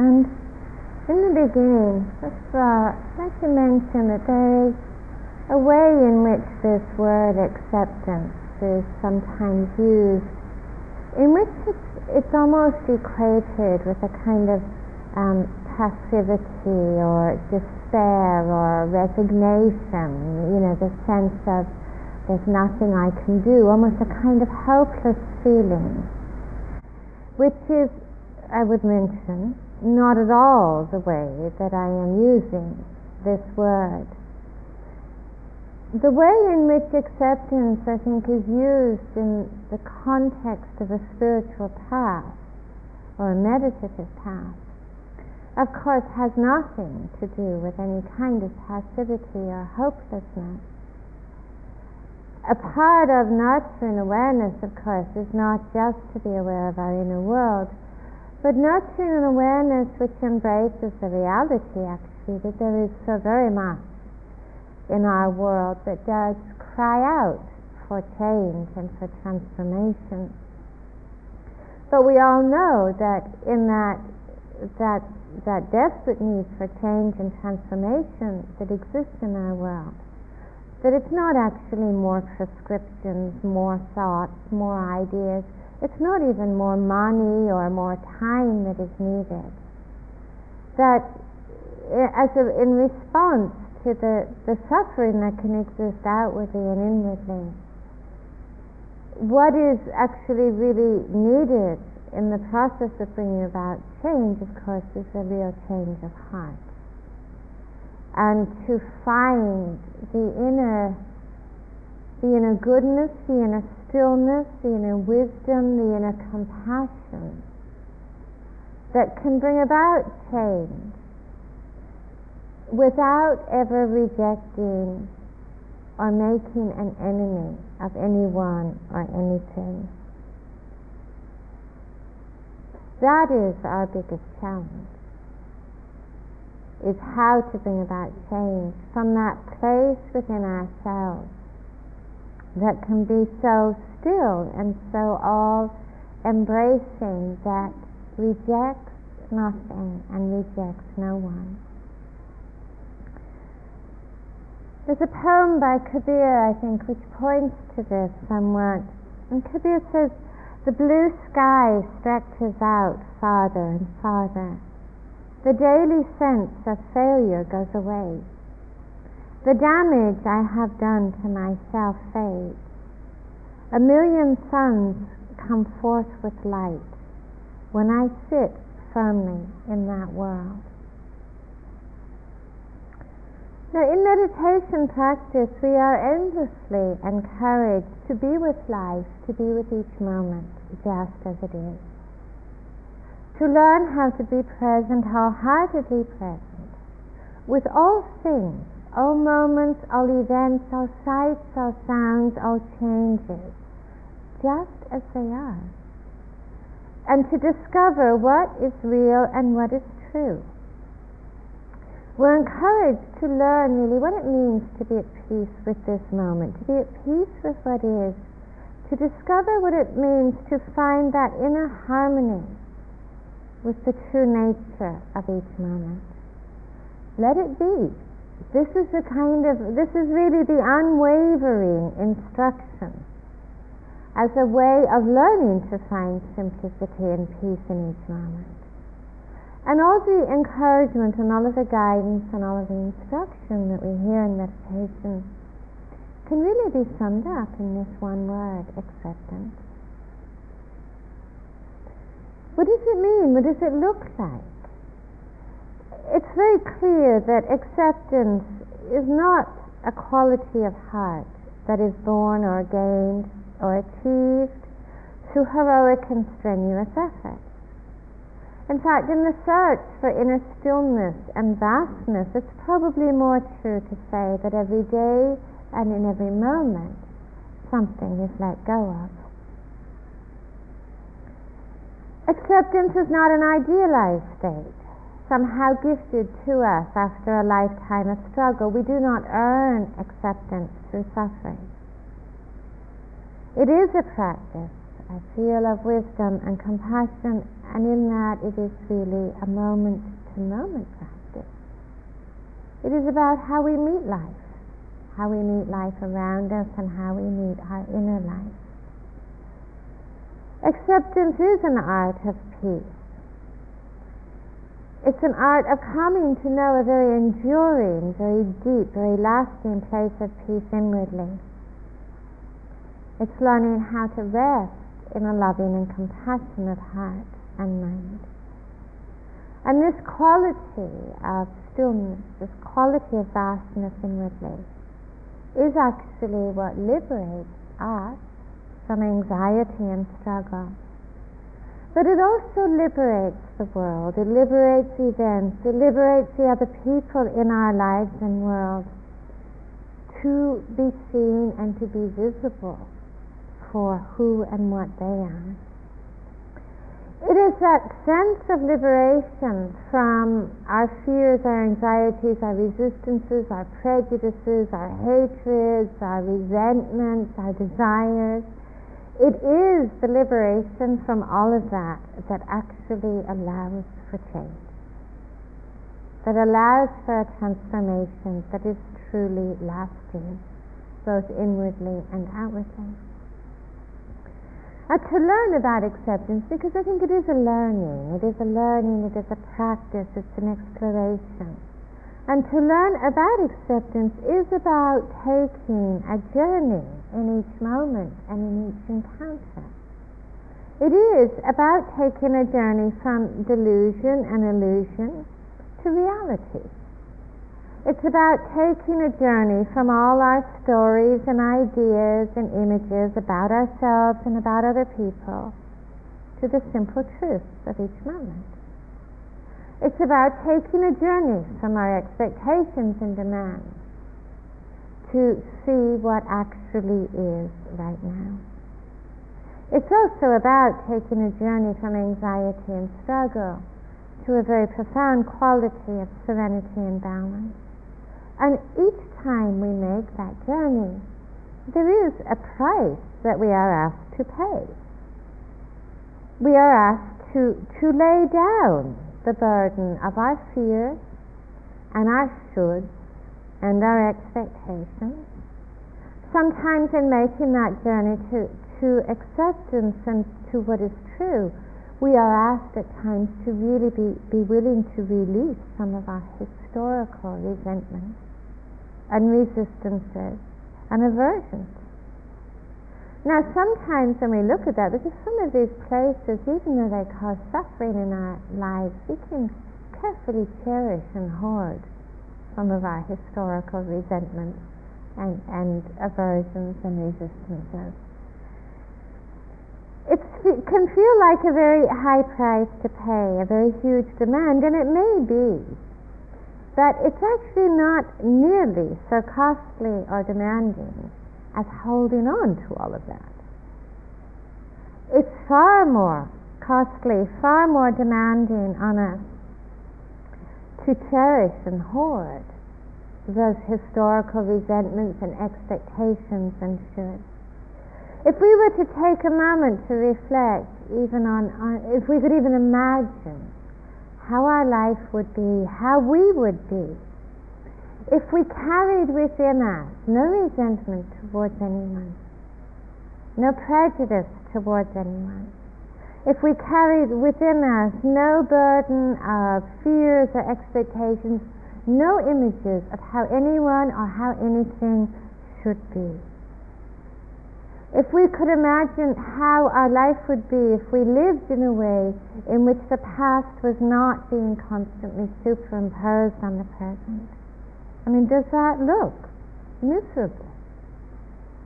And in the beginning, all, I'd like to mention that there is a way in which this word acceptance is sometimes used, in which it's, it's almost equated with a kind of um, passivity or despair or resignation, you know, the sense of there's nothing I can do, almost a kind of hopeless feeling, which is, I would mention, not at all the way that I am using this word. The way in which acceptance, I think, is used in the context of a spiritual path or a meditative path, of course, has nothing to do with any kind of passivity or hopelessness. A part of nurturing awareness, of course, is not just to be aware of our inner world, but nurturing an awareness which embraces the reality, actually, that there is so very much in our world that does cry out for change and for transformation. But we all know that in that that that desperate need for change and transformation that exists in our world, that it's not actually more prescriptions, more thoughts, more ideas. It's not even more money or more time that is needed. That eh, as a, in response to the, the suffering that can exist outwardly and inwardly. What is actually really needed in the process of bringing about change, of course, is a real change of heart. And to find the inner, the inner goodness, the inner stillness, the inner wisdom, the inner compassion that can bring about change without ever rejecting or making an enemy of anyone or anything. That is our biggest challenge, is how to bring about change from that place within ourselves that can be so still and so all embracing that rejects nothing and rejects no one. There's a poem by Kabir, I think, which points to this somewhat. And Kabir says, The blue sky stretches out farther and farther. The daily sense of failure goes away. The damage I have done to myself fades. A million suns come forth with light when I sit firmly in that world. Now, in meditation practice, we are endlessly encouraged to be with life, to be with each moment just as it is. To learn how to be present, wholeheartedly present, with all things, all moments, all events, all sights, all sounds, all changes, just as they are. And to discover what is real and what is true we're encouraged to learn really what it means to be at peace with this moment, to be at peace with what is, to discover what it means to find that inner harmony with the true nature of each moment. Let it be. This is the kind of, this is really the unwavering instruction as a way of learning to find simplicity and peace in each moment. And all the encouragement and all of the guidance and all of the instruction that we hear in meditation can really be summed up in this one word, acceptance. What does it mean? What does it look like? It's very clear that acceptance is not a quality of heart that is born or gained or achieved through heroic and strenuous effort. In fact, in the search for inner stillness and vastness, it's probably more true to say that every day and in every moment, something is let go of. Acceptance is not an idealized state, somehow gifted to us after a lifetime of struggle. We do not earn acceptance through suffering. It is a practice, a feel, of wisdom and compassion and in that it is really a moment to moment practice. It is about how we meet life, how we meet life around us, and how we meet our inner life. Acceptance is an art of peace. It's an art of coming to know a very enduring, very deep, very lasting place of peace inwardly. It's learning how to rest in a loving and compassionate heart and mind. And this quality of stillness, this quality of vastness inwardly, is actually what liberates us from anxiety and struggle. But it also liberates the world, it liberates events, it liberates the other people in our lives and world to be seen and to be visible for who and what they are. It is that sense of liberation from our fears, our anxieties, our resistances, our prejudices, our hatreds, our resentments, our desires, it is the liberation from all of that that actually allows for change, that allows for a transformation that is truly lasting, both inwardly and outwardly. And to learn about acceptance, because I think it is a learning, it is a learning, it is a practice, it's an exploration. And to learn about acceptance is about taking a journey in each moment and in each encounter. It is about taking a journey from delusion and illusion to reality. It's about taking a journey from all our stories and ideas and images about ourselves and about other people to the simple truth of each moment. It's about taking a journey from our expectations and demands to see what actually is right now. It's also about taking a journey from anxiety and struggle to a very profound quality of serenity and balance. And each time we make that journey, there is a price that we are asked to pay. We are asked to, to lay down the burden of our fears and our shoulds and our expectations. Sometimes in making that journey to, to acceptance and to what is true, we are asked at times to really be, be willing to release some of our historical resentments and resistances and aversions. Now, sometimes when we look at that, because some of these places, even though they cause suffering in our lives, we can carefully cherish and hoard some of our historical resentments and, and aversions and resistances. It can feel like a very high price to pay, a very huge demand, and it may be that it's actually not nearly so costly or demanding as holding on to all of that. It's far more costly, far more demanding on us to cherish and hoard those historical resentments and expectations and shoulds. If we were to take a moment to reflect, even on, on, if we could even imagine how our life would be, how we would be, if we carried within us no resentment towards anyone, no prejudice towards anyone, if we carried within us no burden of fears or expectations, no images of how anyone or how anything should be. If we could imagine how our life would be if we lived in a way in which the past was not being constantly superimposed on the present. I mean, does that look miserable?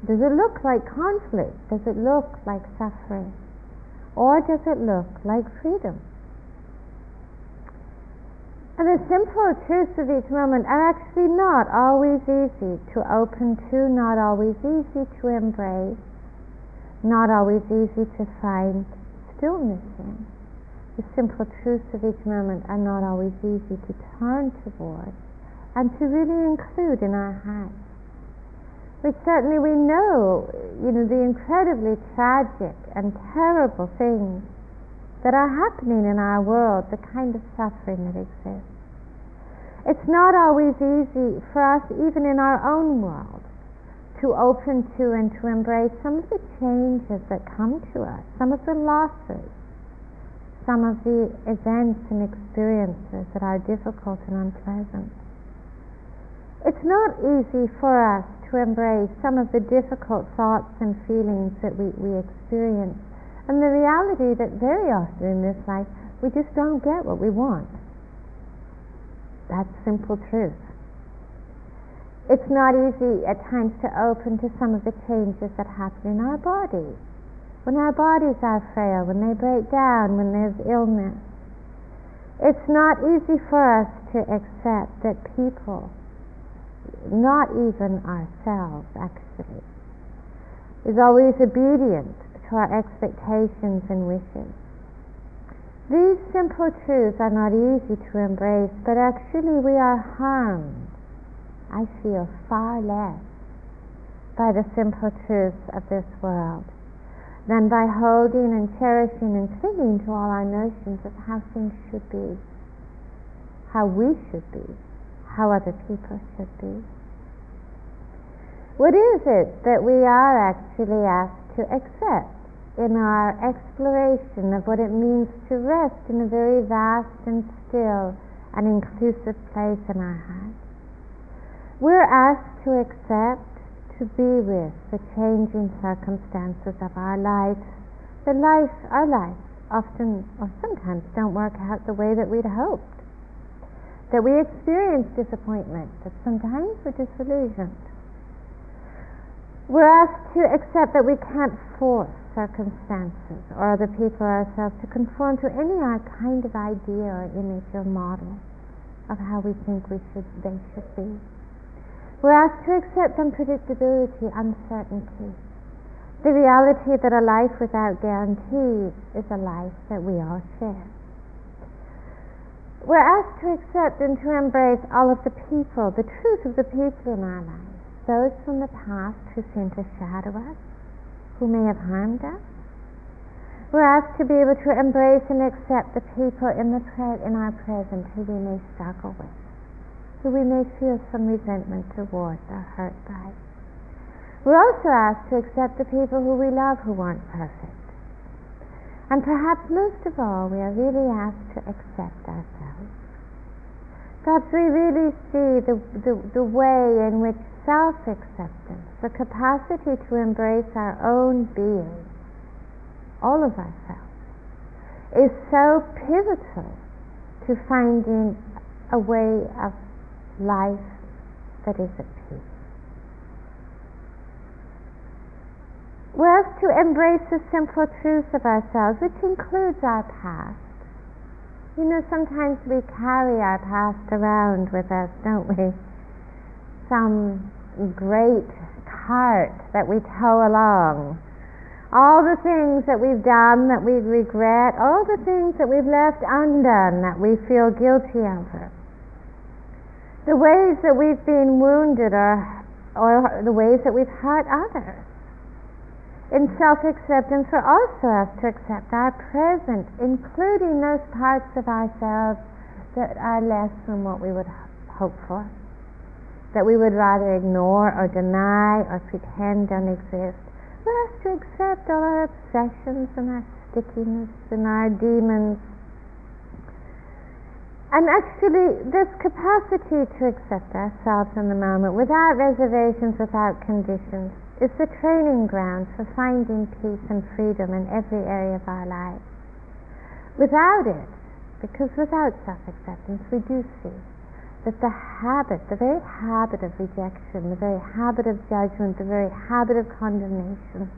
Does it look like conflict? Does it look like suffering? Or does it look like freedom? And the simple truths of each moment are actually not always easy to open to, not always easy to embrace, not always easy to find stillness in. The simple truths of each moment are not always easy to turn towards and to really include in our hearts but certainly we know, you know, the incredibly tragic and terrible things that are happening in our world, the kind of suffering that exists. It's not always easy for us, even in our own world, to open to and to embrace some of the changes that come to us, some of the losses, some of the events and experiences that are difficult and unpleasant. It's not easy for us to embrace some of the difficult thoughts and feelings that we, we experience, and the reality that very often in this life we just don't get what we want. That's simple truth. It's not easy at times to open to some of the changes that happen in our body. When our bodies are frail, when they break down, when there's illness. It's not easy for us to accept that people, not even ourselves actually, is always obedient to our expectations and wishes. These simple truths are not easy to embrace, but actually we are harmed, I feel, far less by the simple truths of this world than by holding and cherishing and clinging to all our notions of how things should be, how we should be, how other people should be. What is it that we are actually asked to accept? in our exploration of what it means to rest in a very vast and still and inclusive place in our heart. We're asked to accept, to be with the changing circumstances of our life. The life, our life, often or sometimes don't work out the way that we'd hoped. That we experience disappointment, that sometimes we're disillusioned. We're asked to accept that we can't force circumstances or other people or ourselves to conform to any kind of idea or image or model of how we think we should they should be. We're asked to accept unpredictability, uncertainty. The reality that a life without guarantees is a life that we all share. We're asked to accept and to embrace all of the people, the truth of the people in our lives, those from the past who seem to shadow us, who may have harmed us. We're asked to be able to embrace and accept the people in, the pre- in our present who we may struggle with, who we may feel some resentment towards or hurt by. We're also asked to accept the people who we love who aren't perfect. And perhaps most of all, we are really asked to accept ourselves. Perhaps we really see the, the, the way in which self acceptance, the capacity to embrace our own being, all of ourselves, is so pivotal to finding a way of life that is at peace. We have to embrace the simple truth of ourselves, which includes our past. You know, sometimes we carry our past around with us, don't we? Some great cart that we tow along. All the things that we've done that we regret, all the things that we've left undone that we feel guilty over. The ways that we've been wounded or, or the ways that we've hurt others. In self acceptance, we're also asked to accept our present, including those parts of ourselves that are less than what we would hope for that we would rather ignore or deny or pretend don't exist. We're asked to accept all our obsessions and our stickiness and our demons. And actually, this capacity to accept ourselves in the moment without reservations, without conditions, is the training ground for finding peace and freedom in every area of our lives. Without it, because without self acceptance, we do see that the habit, the very habit of rejection, the very habit of judgment, the very habit of condemnation,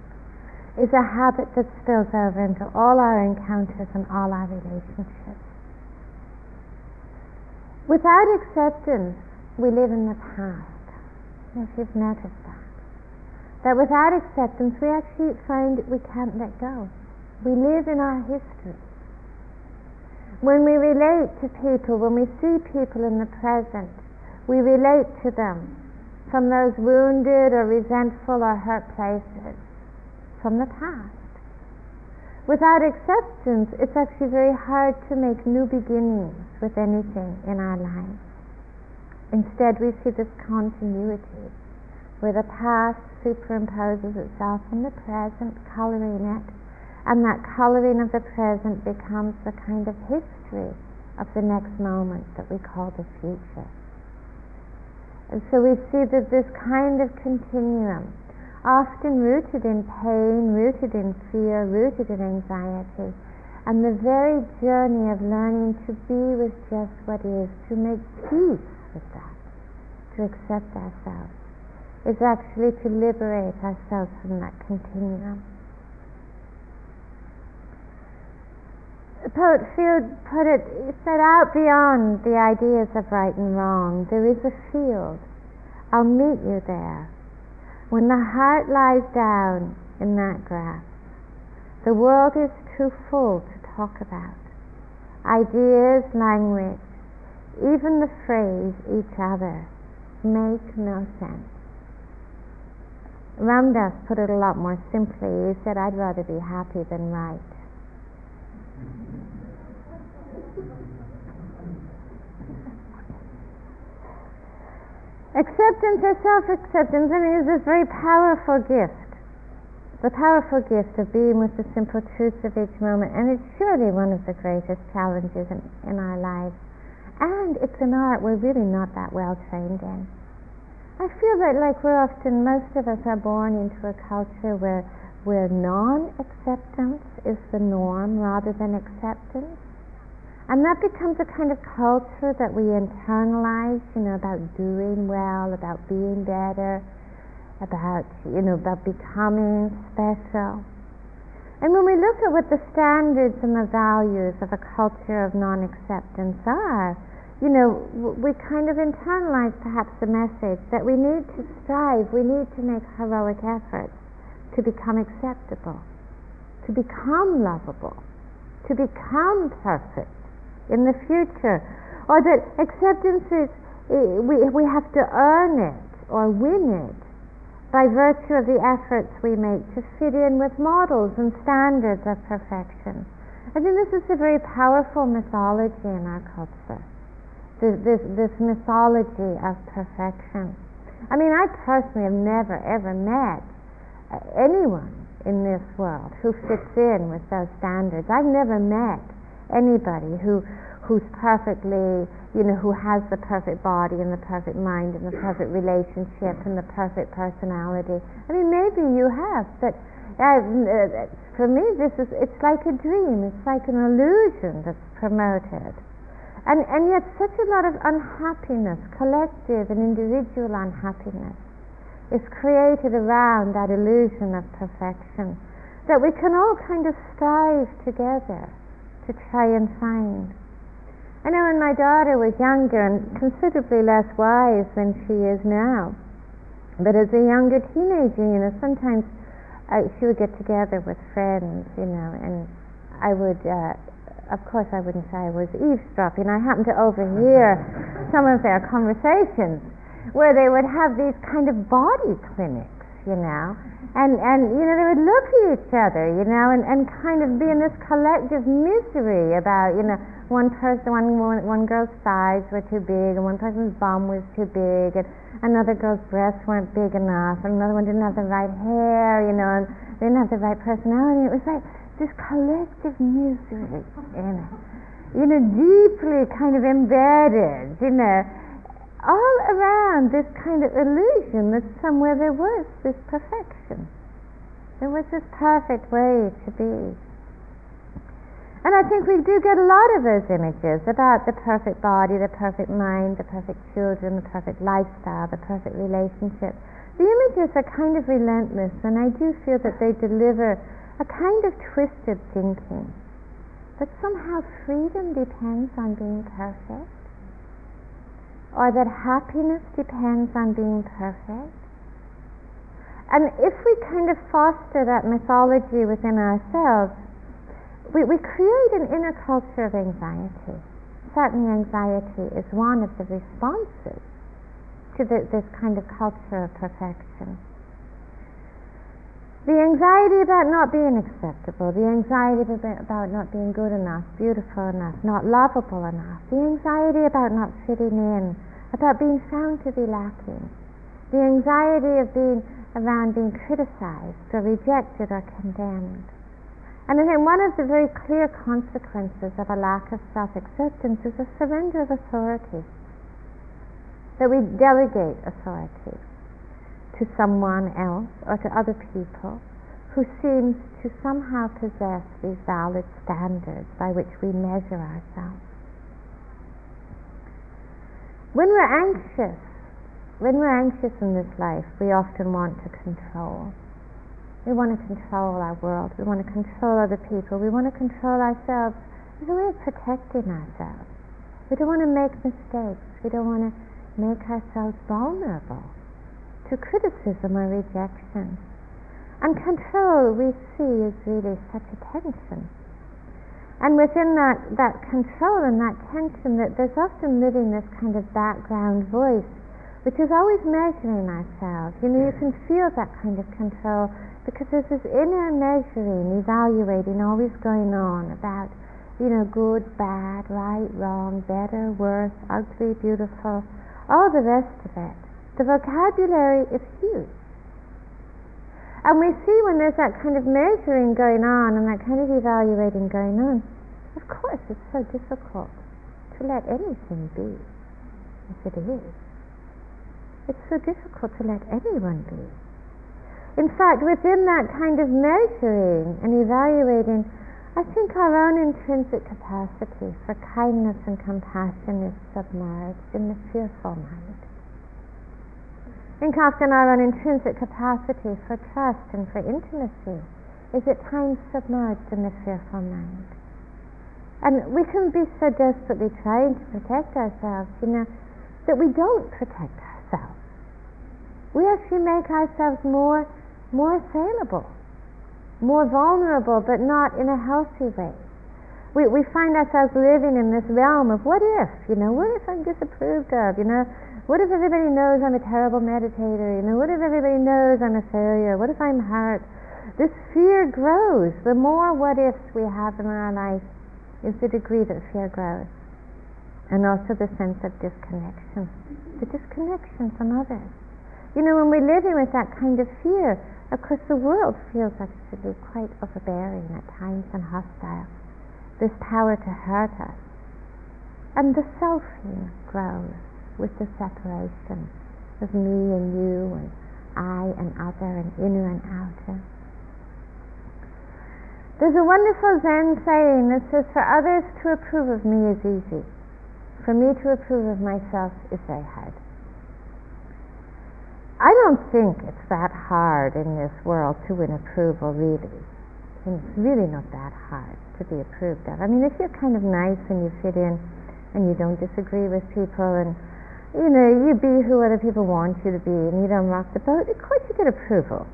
is a habit that spills over into all our encounters and all our relationships. Without acceptance, we live in the past. If you've noticed that. That without acceptance, we actually find we can't let go. We live in our history. When we relate to people, when we see people in the present, we relate to them from those wounded or resentful or hurt places from the past. without acceptance, it's actually very hard to make new beginnings with anything in our lives. Instead, we see this continuity where the past superimposes itself on the present, coloring it, and that coloring of the present becomes the kind of history of the next moment that we call the future. And so we see that this kind of continuum often rooted in pain, rooted in fear, rooted in anxiety. And the very journey of learning to be with just what is, to make peace with that, to accept ourselves, is actually to liberate ourselves from that continuum. Poet Field put it, said out beyond the ideas of right and wrong, there is a field. I'll meet you there when the heart lies down in that grass, the world is too full to talk about. Ideas, language, even the phrase each other make no sense. Ram Dass put it a lot more simply. He said, I'd rather be happy than right. Acceptance or self-acceptance, I mean, is this very powerful gift. The powerful gift of being with the simple truths of each moment, and it's surely one of the greatest challenges in, in our lives. And it's an art we're really not that well trained in. I feel that like we're often, most of us are born into a culture where, where non-acceptance is the norm rather than acceptance. And that becomes a kind of culture that we internalize, you know, about doing well, about being better, about, you know, about becoming special. And when we look at what the standards and the values of a culture of non acceptance are, you know, we kind of internalize perhaps the message that we need to strive, we need to make heroic efforts to become acceptable, to become lovable, to become perfect in the future, or that acceptance is we, we have to earn it or win it by virtue of the efforts we make to fit in with models and standards of perfection. I think this is a very powerful mythology in our culture. This, this, this mythology of perfection. I mean, I personally have never ever met uh, anyone in this world who fits in with those standards. I've never met anybody who who's perfectly, you know, who has the perfect body and the perfect mind and the perfect relationship and the perfect personality. I mean, maybe you have, but uh, for me, this is, it's like a dream. It's like an illusion that's promoted. And, and yet such a lot of unhappiness, collective and individual unhappiness, is created around that illusion of perfection that we can all kind of strive together to try and find. I know when my daughter was younger and considerably less wise than she is now, but as a younger teenager, you know, sometimes uh, she would get together with friends, you know, and I would, uh, of course, I wouldn't say I was eavesdropping. I happened to overhear some of their conversations where they would have these kind of body clinics, you know, and and you know they would look at each other, you know, and and kind of be in this collective misery about you know one person one one, one girl's thighs were too big and one person's bum was too big and another girl's breasts weren't big enough and another one didn't have the right hair, you know, and they didn't have the right personality. It was like this collective misery in it, you know, deeply kind of embedded, you know all around this kind of illusion that somewhere there was this perfection. There was this perfect way to be. And I think we do get a lot of those images about the perfect body, the perfect mind, the perfect children, the perfect lifestyle, the perfect relationship. The images are kind of relentless, and I do feel that they deliver a kind of twisted thinking that somehow freedom depends on being perfect or that happiness depends on being perfect. And if we kind of foster that mythology within ourselves, we, we create an inner culture of anxiety. Certainly, anxiety is one of the responses to the, this kind of culture of perfection. The anxiety about not being acceptable, the anxiety about not being good enough, beautiful enough, not lovable enough, the anxiety about not fitting in, about being found to be lacking, the anxiety of being around being criticized or rejected or condemned. And think one of the very clear consequences of a lack of self acceptance is a surrender of authority. That we delegate authority to someone else or to other people who seems to somehow possess these valid standards by which we measure ourselves. When we're anxious, when we're anxious in this life, we often want to control. We want to control our world. We want to control other people. We want to control ourselves. It's a way of protecting ourselves. We don't want to make mistakes. We don't want to make ourselves vulnerable to criticism or rejection. And control, we see, is really such a tension. And within that, that control and that tension, that there's often living this kind of background voice, which is always measuring ourselves. You know, you can feel that kind of control because there's this inner measuring, evaluating always going on about, you know, good, bad, right, wrong, better, worse, ugly, beautiful, all the rest of it. The vocabulary is huge. And we see when there's that kind of measuring going on and that kind of evaluating going on, of course it's so difficult to let anything be as it is. It's so difficult to let anyone be. In fact, within that kind of measuring and evaluating, I think our own intrinsic capacity for kindness and compassion is submerged in the fearful mind often our own intrinsic capacity for trust and for intimacy is at times submerged in the fearful mind. And we can be so desperately trying to protect ourselves, you know, that we don't protect ourselves. We actually make ourselves more, more assailable, more vulnerable, but not in a healthy way. We, we find ourselves living in this realm of what if, you know, what if I'm disapproved of, you know, what if everybody knows I'm a terrible meditator? You know, what if everybody knows I'm a failure? What if I'm hurt? This fear grows. The more what ifs we have in our life is the degree that fear grows. And also the sense of disconnection. The disconnection from others. You know, when we're living with that kind of fear, of course the world feels actually quite overbearing at times and hostile. This power to hurt us. And the selfing grows with the separation of me and you and I and other and inner and outer. There's a wonderful Zen saying that says, For others to approve of me is easy. For me to approve of myself is very hard. I don't think it's that hard in this world to win approval, really. And It's really not that hard to be approved of. I mean, if you're kind of nice and you fit in and you don't disagree with people and you know, you be who other people want you to be and you don't rock the boat, of course you get approval.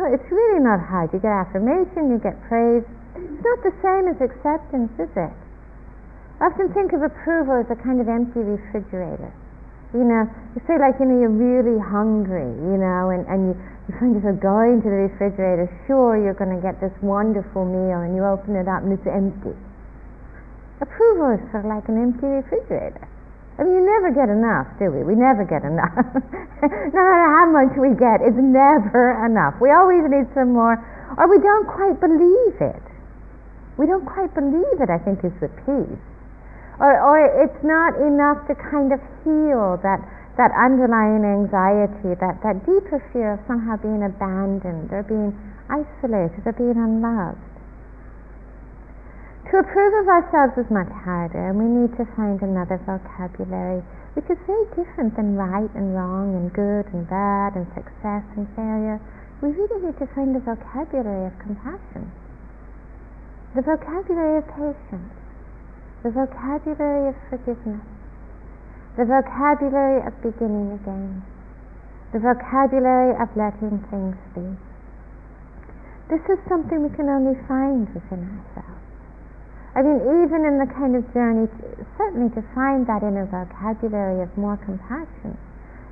No, it's really not hard. You get affirmation, you get praise. It's not the same as acceptance, is it? I often think of approval as a kind of empty refrigerator. You know, you say like, you know, you're really hungry, you know, and, and you, you find yourself going to the refrigerator, sure you're going to get this wonderful meal, and you open it up and it's empty. Approval is sort of like an empty refrigerator. I mean, you never get enough, do we? We never get enough. no matter how much we get, it's never enough. We always need some more, or we don't quite believe it. We don't quite believe it, I think, is the piece. Or, or it's not enough to kind of heal that, that underlying anxiety, that, that deeper fear of somehow being abandoned or being isolated or being unloved. To approve of ourselves is much harder, and we need to find another vocabulary which is very different than right and wrong and good and bad and success and failure. We really need to find the vocabulary of compassion, the vocabulary of patience, the vocabulary of forgiveness, the vocabulary of beginning again, the vocabulary of letting things be. This is something we can only find within ourselves. I mean, even in the kind of journey, certainly to find that inner vocabulary of more compassion,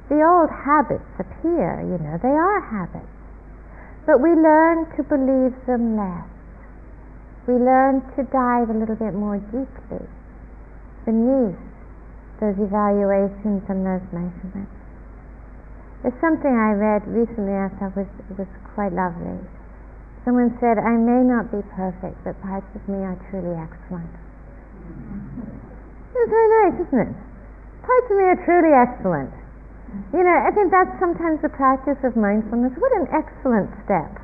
the old habits appear, you know, they are habits. but we learn to believe them less. We learn to dive a little bit more deeply beneath those evaluations and those measurements. There's something I read recently I thought was, was quite lovely. Someone said, I may not be perfect, but parts of me are truly excellent. It's very nice, isn't it? Parts of me are truly excellent. You know, I think that's sometimes the practice of mindfulness. What an excellent step.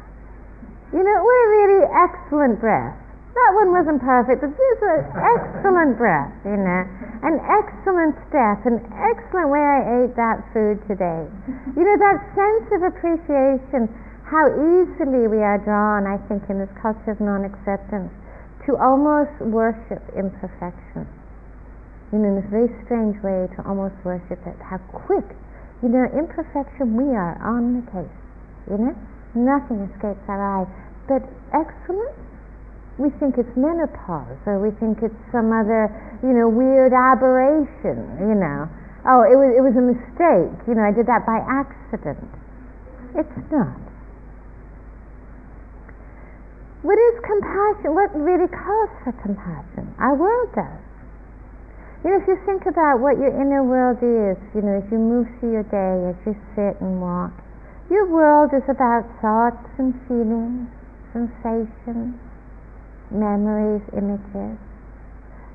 You know, what a really excellent breath. That one wasn't perfect, but this is an excellent breath, you know an excellent step, an excellent way I ate that food today. You know, that sense of appreciation, how easily we are drawn, I think, in this culture of non acceptance, to almost worship imperfection. You know, in this very strange way, to almost worship it. How quick, you know, imperfection, we are on the case. You know, nothing escapes our eye. But excellence, we think it's menopause or we think it's some other, you know, weird aberration, you know. Oh, it was, it was a mistake, you know, I did that by accident. It's not. What is compassion? What really calls for compassion? Our world does. You know, if you think about what your inner world is, you know, as you move through your day, as you sit and walk, your world is about thoughts and feelings, sensations, memories, images.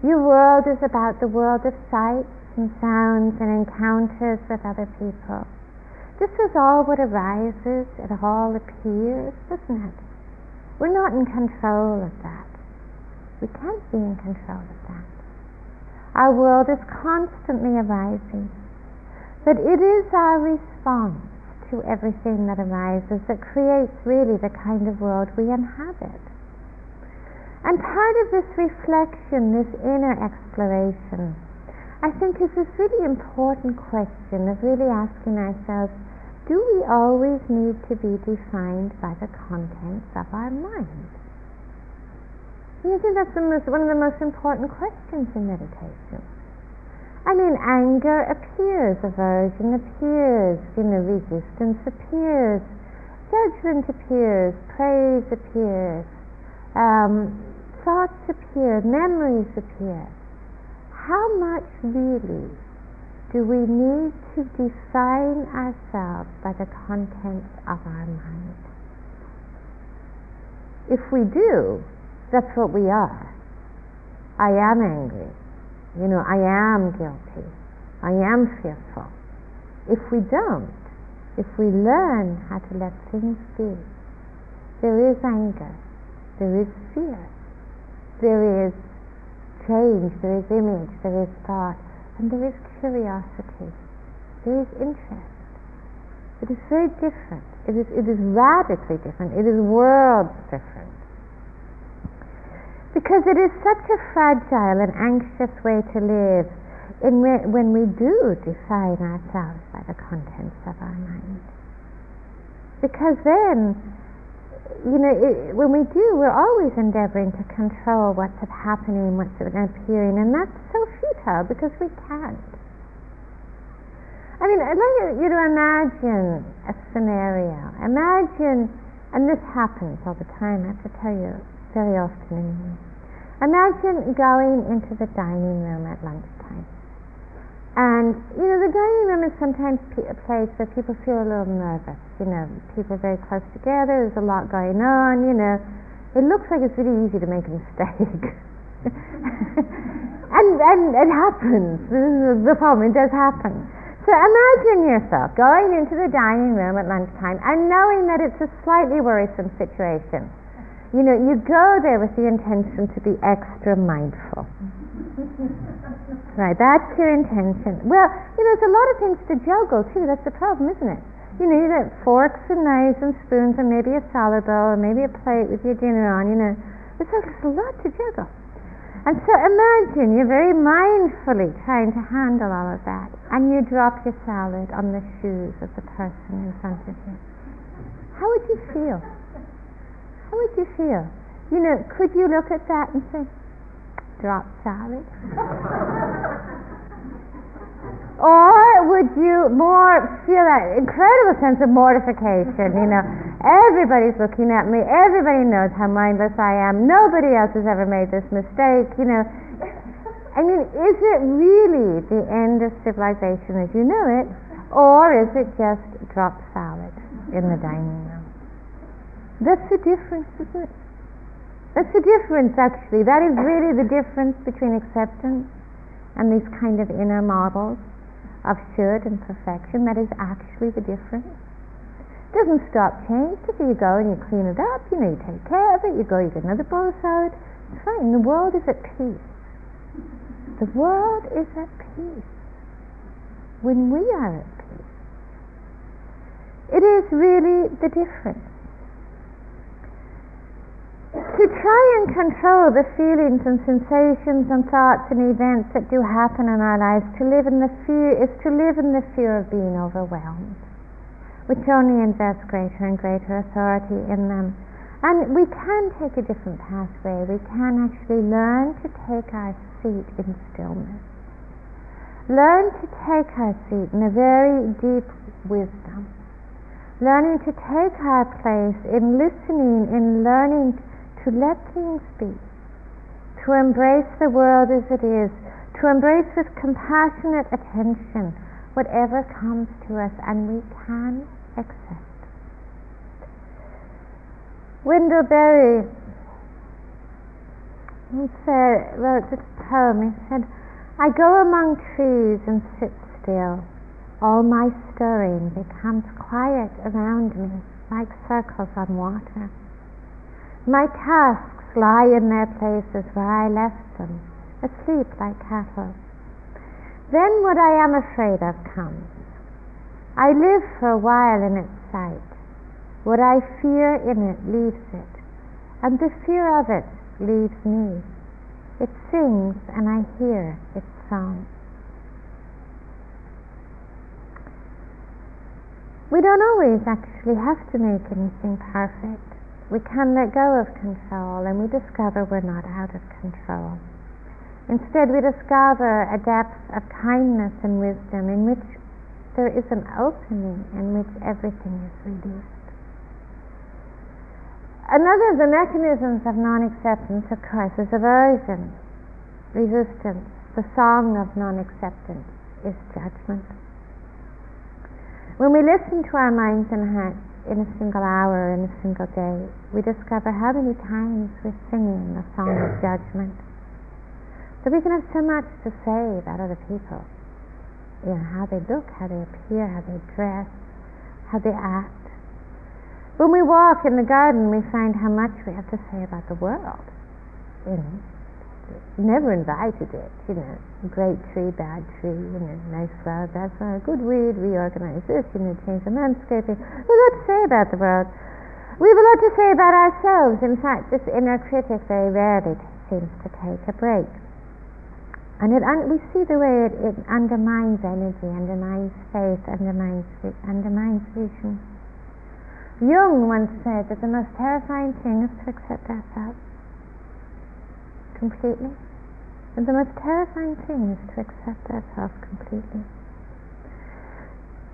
Your world is about the world of sights and sounds and encounters with other people. This is all what arises, it all appears, doesn't it? We're not in control of that. We can't be in control of that. Our world is constantly arising. But it is our response to everything that arises that creates really the kind of world we inhabit. And part of this reflection, this inner exploration, I think is this really important question of really asking ourselves do we always need to be defined by the contents of our mind? You think that's most, one of the most important questions in meditation. I mean, anger appears, aversion appears, you know, resistance appears, judgment appears, praise appears, um, thoughts appear, memories appear, how much really do we need to define ourselves by the contents of our mind? If we do, that's what we are. I am angry. You know, I am guilty. I am fearful. If we don't, if we learn how to let things be, there is anger, there is fear, there is change, there is image, there is thought, and there is curiosity, there is interest. It is very different. It is, it is radically different. It is worlds different. Because it is such a fragile and anxious way to live in where, when we do define ourselves by the contents of our mind. Because then you know, it, when we do, we're always endeavoring to control what's happening, what's appearing, and that's so futile because we can't. I mean, I'd like you to imagine a scenario. Imagine, and this happens all the time, I have to tell you, very often. Imagine going into the dining room at lunchtime and, you know, the dining room is sometimes a place where people feel a little nervous. You know, people are very close together, there's a lot going on, you know. It looks like it's really easy to make a mistake. and, and it happens. The problem, it does happen. So imagine yourself going into the dining room at lunchtime and knowing that it's a slightly worrisome situation. You know, you go there with the intention to be extra mindful. Right, that's your intention. Well, you know, there's a lot of things to juggle too. That's the problem, isn't it? You know, you got forks and knives and spoons and maybe a salad bowl and maybe a plate with your dinner on. You know, there's a lot to juggle. And so imagine you're very mindfully trying to handle all of that, and you drop your salad on the shoes of the person in front of you. How would you feel? How would you feel? You know, could you look at that and say, drop salad? or would you more feel that incredible sense of mortification, you know, Everybody's looking at me. Everybody knows how mindless I am. Nobody else has ever made this mistake. You know, I mean, is it really the end of civilization as you know it, or is it just drop salad in the dining room? That's the difference, isn't it? That's the difference, actually. That is really the difference between acceptance and these kind of inner models of should and perfection. That is actually the difference It doesn't stop change. Just you go and you clean it up, you know, you take care of it, you go, you get another bowl out. It's fine. The world is at peace. The world is at peace when we are at peace. It is really the difference. To try and control the feelings and sensations and thoughts and events that do happen in our lives, to live in the fear is to live in the fear of being overwhelmed which only invests greater and greater authority in them. And we can take a different pathway. We can actually learn to take our seat in stillness. Learn to take our seat in a very deep wisdom. Learning to take our place in listening, in learning to let things be. To embrace the world as it is. To embrace with compassionate attention whatever comes to us, and we can accept. Wendell Berry said, wrote this poem. He said, I go among trees and sit still. All my stirring becomes quiet around me, like circles on water. My tasks lie in their places where I left them, asleep like cattle. Then what I am afraid of comes. I live for a while in its sight. What I fear in it leaves it, and the fear of it leaves me. It sings, and I hear its song. We don't always actually have to make anything perfect. We can let go of control and we discover we're not out of control. Instead, we discover a depth of kindness and wisdom in which there is an opening in which everything is released. Another of the mechanisms of non acceptance, of course, is aversion, resistance. The song of non acceptance is judgment. When we listen to our minds and hearts in a single hour, in a single day, we discover how many times we're singing the song of judgment. So we can have so much to say about other people you know, how they look, how they appear, how they dress, how they act. When we walk in the garden, we find how much we have to say about the world. You know, never invited it. You know, great tree, bad tree. You know, nice flower, bad flower, good weed. Reorganize this. You know, change the landscaping. We have a lot to say about the world. We have a lot to say about ourselves. In fact, this inner critic very rarely seems to take a break. And it un- we see the way it, it undermines energy, undermines faith, undermines, undermines vision. Jung once said that the most terrifying thing is to accept ourselves completely. And the most terrifying thing is to accept ourselves completely.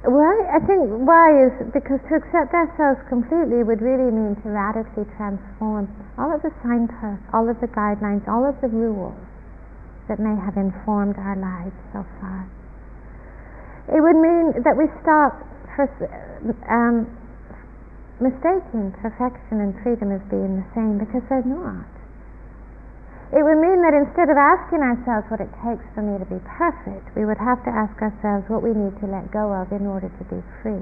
Why? I think why is because to accept ourselves completely would really mean to radically transform all of the signposts, all of the guidelines, all of the rules that may have informed our lives so far. It would mean that we stop um, mistaking perfection and freedom as being the same because they're not. It would mean that instead of asking ourselves what it takes for me to be perfect, we would have to ask ourselves what we need to let go of in order to be free.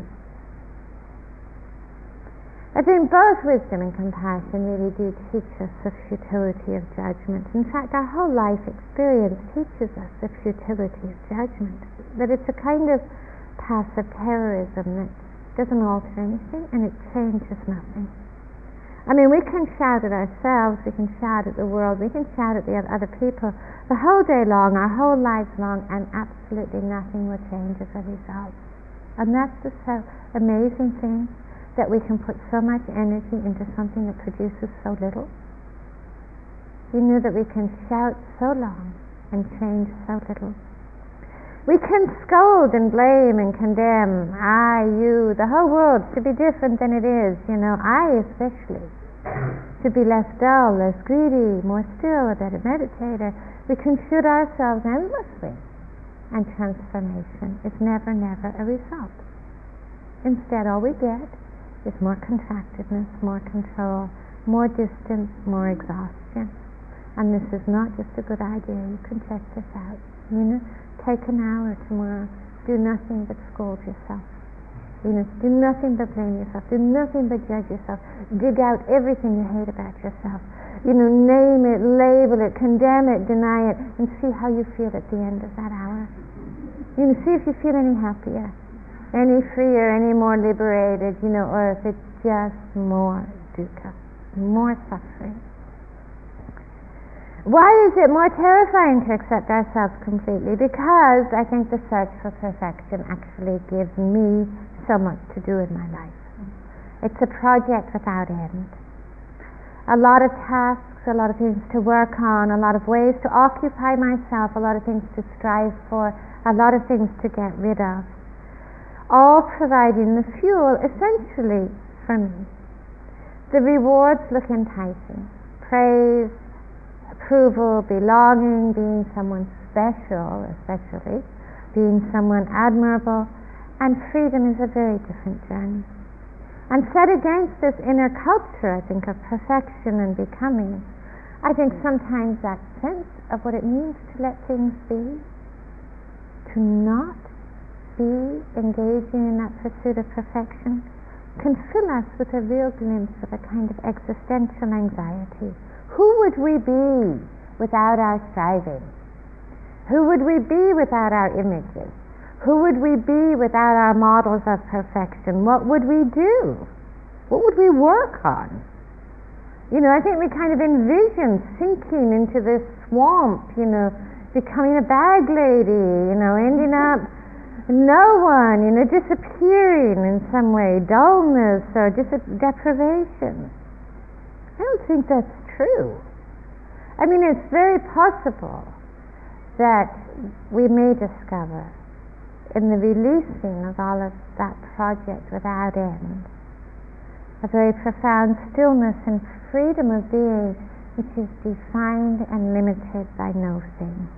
I think both wisdom and compassion really do teach us the futility of judgment. In fact, our whole life experience teaches us the futility of judgment. That it's a kind of passive terrorism that doesn't alter anything and it changes nothing. I mean, we can shout at ourselves, we can shout at the world, we can shout at the other people the whole day long, our whole lives long, and absolutely nothing will change as a result. And that's the so amazing thing that we can put so much energy into something that produces so little? You know that we can shout so long and change so little. We can scold and blame and condemn. I, you, the whole world should be different than it is. You know, I especially should be less dull, less greedy, more still, a better meditator. We can shoot ourselves endlessly. And transformation is never, never a result. Instead, all we get is more contractedness, more control, more distance, more exhaustion. And this is not just a good idea. You can check this out. You know, take an hour tomorrow. Do nothing but scold yourself. You know, do nothing but blame yourself. Do nothing but judge yourself. Dig out everything you hate about yourself. You know, name it, label it, condemn it, deny it, and see how you feel at the end of that hour. You know, see if you feel any happier, any freer, any more liberated, you know, or if it's just more dukkha, more suffering. Why is it more terrifying to accept ourselves completely? Because I think the search for perfection actually gives me so much to do in my life. It's a project without end. A lot of tasks, a lot of things to work on, a lot of ways to occupy myself, a lot of things to strive for, a lot of things to get rid of. All providing the fuel essentially for me. The rewards look enticing. Praise, approval, belonging, being someone special, especially, being someone admirable, and freedom is a very different journey. And set against this inner culture, I think, of perfection and becoming, I think sometimes that sense of what it means to let things be, to not be engaging in that pursuit of perfection, can fill us with a real glimpse of a kind of existential anxiety who would we be without our striving? Who would we be without our images? Who would we be without our models of perfection? What would we do? What would we work on? You know, I think we kind of envision sinking into this swamp, you know, becoming a bag lady, you know, ending up no one, you know, disappearing in some way, dullness or dis- deprivation. I don't think that's true. I mean, it's very possible that we may discover in the releasing of all of that project without end a very profound stillness and freedom of being which is defined and limited by no thing,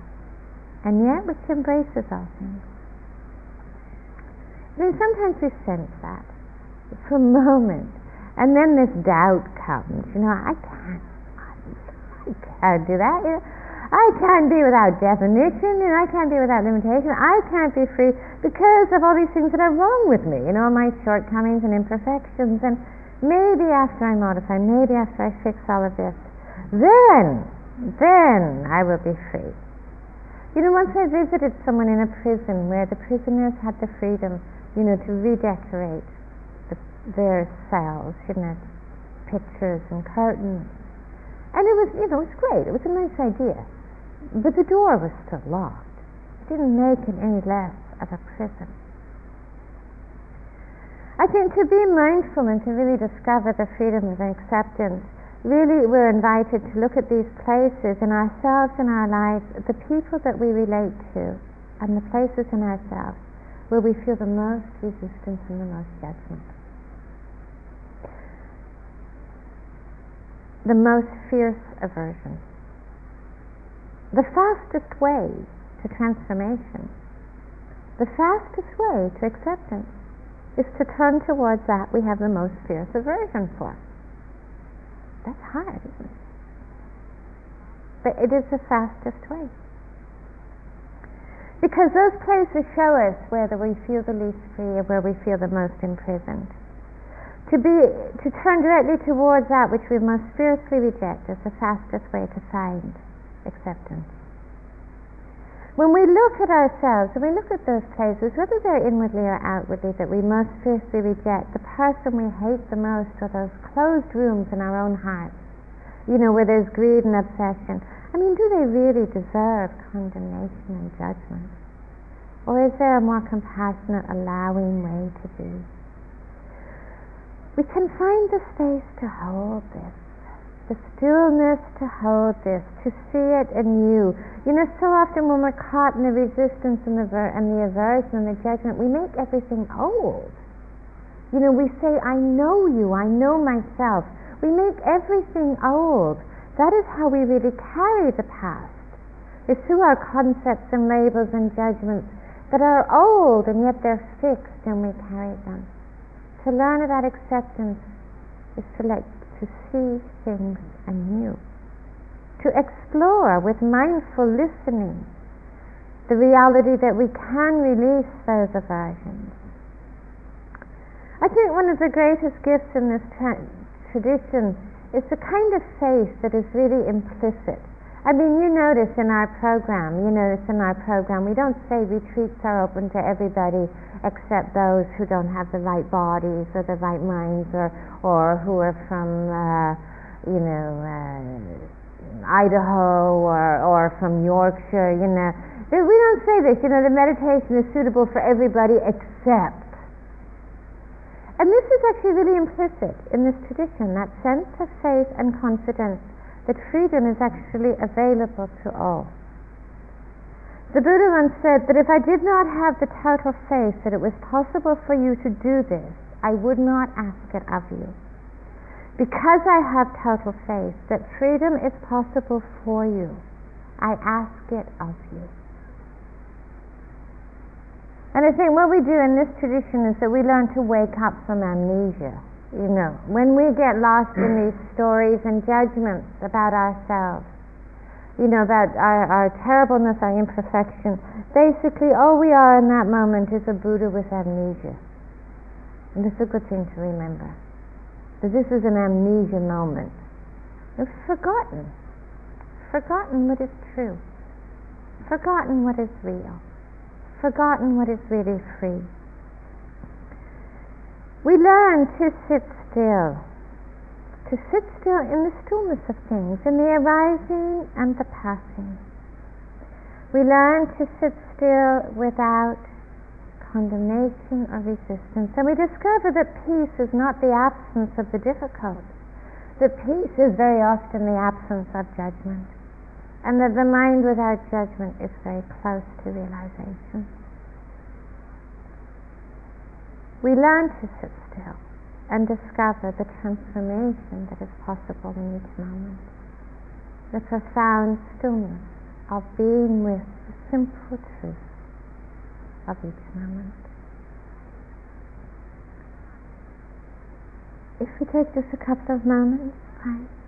and yet which embraces all things. Mean, sometimes we sense that for a moment, and then this doubt comes. You know, I can't can't do that. You know? I can't be without definition, and I can't be without limitation. I can't be free because of all these things that are wrong with me, you know, my shortcomings and imperfections. And maybe after I modify, maybe after I fix all of this, then, then I will be free. You know, once I visited someone in a prison where the prisoners had the freedom, you know, to redecorate the, their cells, you know, pictures and curtains and it was, you know, it was great. It was a nice idea. But the door was still locked. It didn't make it any less of a prison. I think to be mindful and to really discover the freedom of acceptance, really we're invited to look at these places in ourselves and our lives, the people that we relate to, and the places in ourselves where we feel the most resistance and the most judgment. The most fierce aversion. The fastest way to transformation, the fastest way to acceptance, is to turn towards that we have the most fierce aversion for. That's hard, isn't it? But it is the fastest way. Because those places show us where we feel the least free or where we feel the most imprisoned to be to turn directly towards that which we must fiercely reject is the fastest way to find acceptance. When we look at ourselves, when we look at those places, whether they're inwardly or outwardly, that we must fiercely reject, the person we hate the most are those closed rooms in our own hearts, you know, where there's greed and obsession. I mean, do they really deserve condemnation and judgment? Or is there a more compassionate, allowing way to be? We can find the space to hold this, the stillness to hold this, to see it in you. Know, so often when we're caught in the resistance and the, and the aversion and the judgment, we make everything old. You know, we say, I know you, I know myself. We make everything old. That is how we really carry the past. It's through our concepts and labels and judgments that are old and yet they're fixed and we carry them. To learn about acceptance is to let to see things anew, to explore with mindful listening the reality that we can release those aversions. I think one of the greatest gifts in this tra- tradition is the kind of faith that is really implicit. I mean, you notice in our program, you notice in our program, we don't say retreats are open to everybody except those who don't have the right bodies or the right minds or, or who are from, uh, you know, uh, Idaho or, or from Yorkshire, you know. We don't say this, you know, the meditation is suitable for everybody except. And this is actually really implicit in this tradition, that sense of faith and confidence that freedom is actually available to all. The Buddha once said that if I did not have the total faith that it was possible for you to do this, I would not ask it of you. Because I have total faith that freedom is possible for you, I ask it of you. And I think what we do in this tradition is that we learn to wake up from amnesia. You know, when we get lost in these stories and judgments about ourselves, you know, that our, our terribleness, our imperfection. Basically, all we are in that moment is a Buddha with amnesia. And this is a good thing to remember. That this is an amnesia moment. We've forgotten. Forgotten what is true. Forgotten what is real. Forgotten what is really free. We learn to sit still to sit still in the stillness of things, in the arising and the passing. We learn to sit still without condemnation or resistance, and we discover that peace is not the absence of the difficult, that peace is very often the absence of judgment, and that the mind without judgment is very close to realization. We learn to sit still and discover the transformation that is possible in each moment. The profound stillness of being with the simple truth of each moment. If we take just a couple of moments, right?